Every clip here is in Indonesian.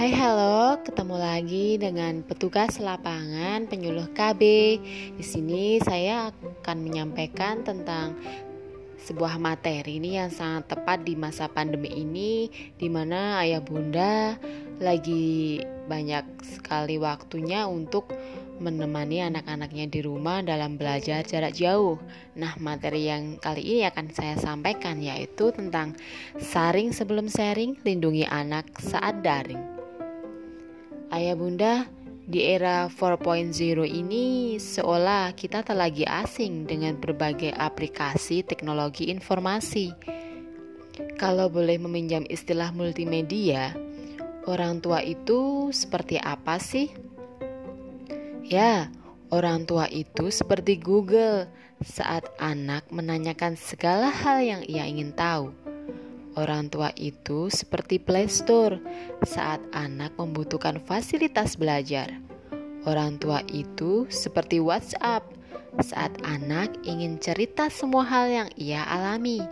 Hai halo, ketemu lagi dengan petugas lapangan penyuluh KB. Di sini saya akan menyampaikan tentang sebuah materi ini yang sangat tepat di masa pandemi ini di mana ayah bunda lagi banyak sekali waktunya untuk menemani anak-anaknya di rumah dalam belajar jarak jauh. Nah, materi yang kali ini akan saya sampaikan yaitu tentang saring sebelum sharing, lindungi anak saat daring. Ayah bunda, di era 4.0 ini seolah kita tak lagi asing dengan berbagai aplikasi teknologi informasi. Kalau boleh meminjam istilah multimedia, orang tua itu seperti apa sih? Ya, orang tua itu seperti Google saat anak menanyakan segala hal yang ia ingin tahu. Orang tua itu seperti Play Store saat anak membutuhkan fasilitas belajar. Orang tua itu seperti WhatsApp saat anak ingin cerita semua hal yang ia alami.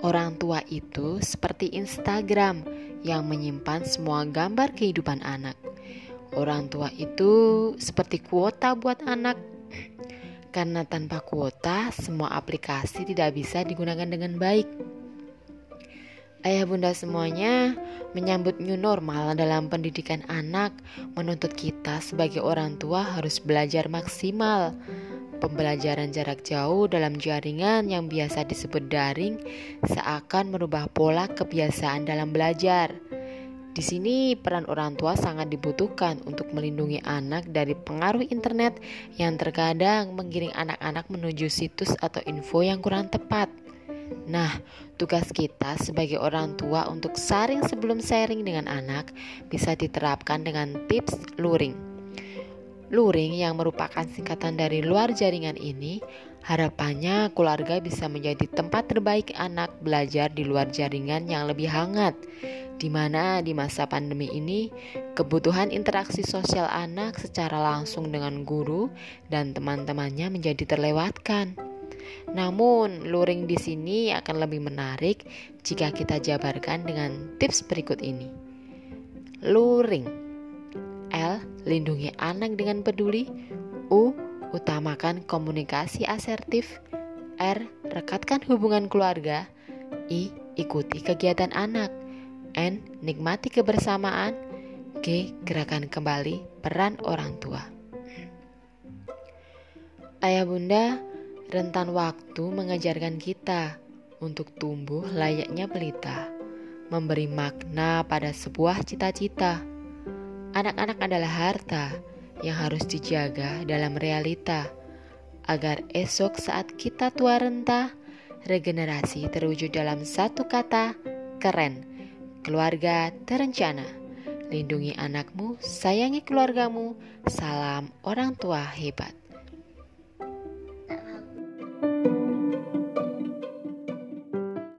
Orang tua itu seperti Instagram yang menyimpan semua gambar kehidupan anak. Orang tua itu seperti kuota buat anak. Karena tanpa kuota, semua aplikasi tidak bisa digunakan dengan baik. Ayah bunda semuanya menyambut new normal dalam pendidikan anak, menuntut kita sebagai orang tua harus belajar maksimal. Pembelajaran jarak jauh dalam jaringan yang biasa disebut daring seakan merubah pola kebiasaan dalam belajar. Di sini peran orang tua sangat dibutuhkan untuk melindungi anak dari pengaruh internet yang terkadang menggiring anak-anak menuju situs atau info yang kurang tepat. Nah, tugas kita sebagai orang tua untuk saring sebelum sharing dengan anak bisa diterapkan dengan tips luring. Luring yang merupakan singkatan dari luar jaringan ini, harapannya keluarga bisa menjadi tempat terbaik anak belajar di luar jaringan yang lebih hangat di mana di masa pandemi ini kebutuhan interaksi sosial anak secara langsung dengan guru dan teman-temannya menjadi terlewatkan. Namun, luring di sini akan lebih menarik jika kita jabarkan dengan tips berikut ini. Luring L. Lindungi anak dengan peduli U. Utamakan komunikasi asertif R. Rekatkan hubungan keluarga I. Ikuti kegiatan anak N. Nikmati kebersamaan G. Gerakan kembali peran orang tua Ayah bunda, rentan waktu mengajarkan kita untuk tumbuh layaknya pelita Memberi makna pada sebuah cita-cita Anak-anak adalah harta yang harus dijaga dalam realita Agar esok saat kita tua renta Regenerasi terwujud dalam satu kata keren keluarga terencana. Lindungi anakmu, sayangi keluargamu. Salam orang tua hebat.